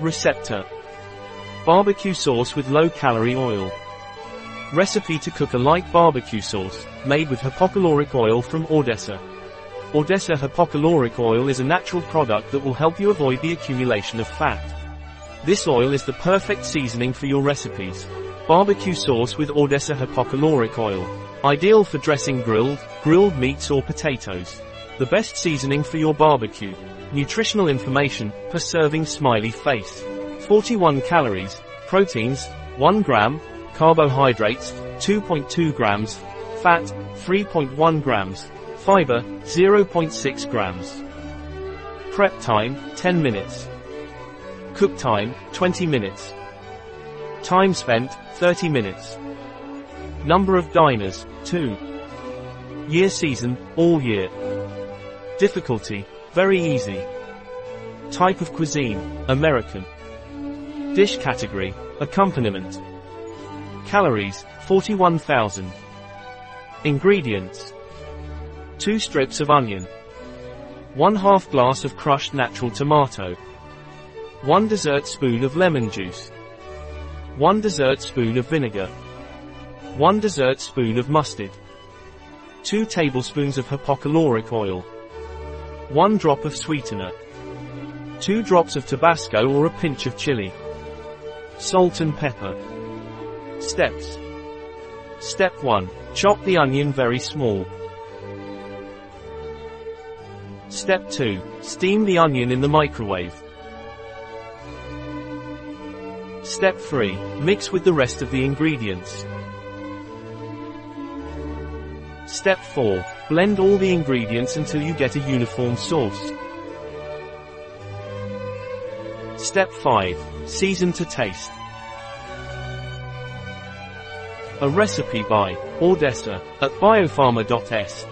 Receptor. Barbecue sauce with low-calorie oil. Recipe to cook a light barbecue sauce, made with hypocaloric oil from Ordesa. Ordesa hypocaloric oil is a natural product that will help you avoid the accumulation of fat. This oil is the perfect seasoning for your recipes. Barbecue sauce with Ordesa hypocaloric oil. Ideal for dressing grilled, grilled meats or potatoes. The best seasoning for your barbecue. Nutritional information, per serving smiley face. 41 calories, proteins, 1 gram, carbohydrates, 2.2 grams, fat, 3.1 grams, fiber, 0.6 grams. Prep time, 10 minutes. Cook time, 20 minutes. Time spent, 30 minutes. Number of diners, 2. Year season, all year. Difficulty, very easy. Type of cuisine, American. Dish category, accompaniment. Calories, 41,000. Ingredients. 2 strips of onion. 1 half glass of crushed natural tomato. 1 dessert spoon of lemon juice. 1 dessert spoon of vinegar. 1 dessert spoon of mustard. 2 tablespoons of hypocaloric oil. 1 drop of sweetener. 2 drops of Tabasco or a pinch of chili. Salt and pepper. Steps. Step 1. Chop the onion very small. Step 2. Steam the onion in the microwave. Step 3. Mix with the rest of the ingredients. Step 4. Blend all the ingredients until you get a uniform sauce. Step 5. Season to taste. A recipe by Ordesa at biopharma.s.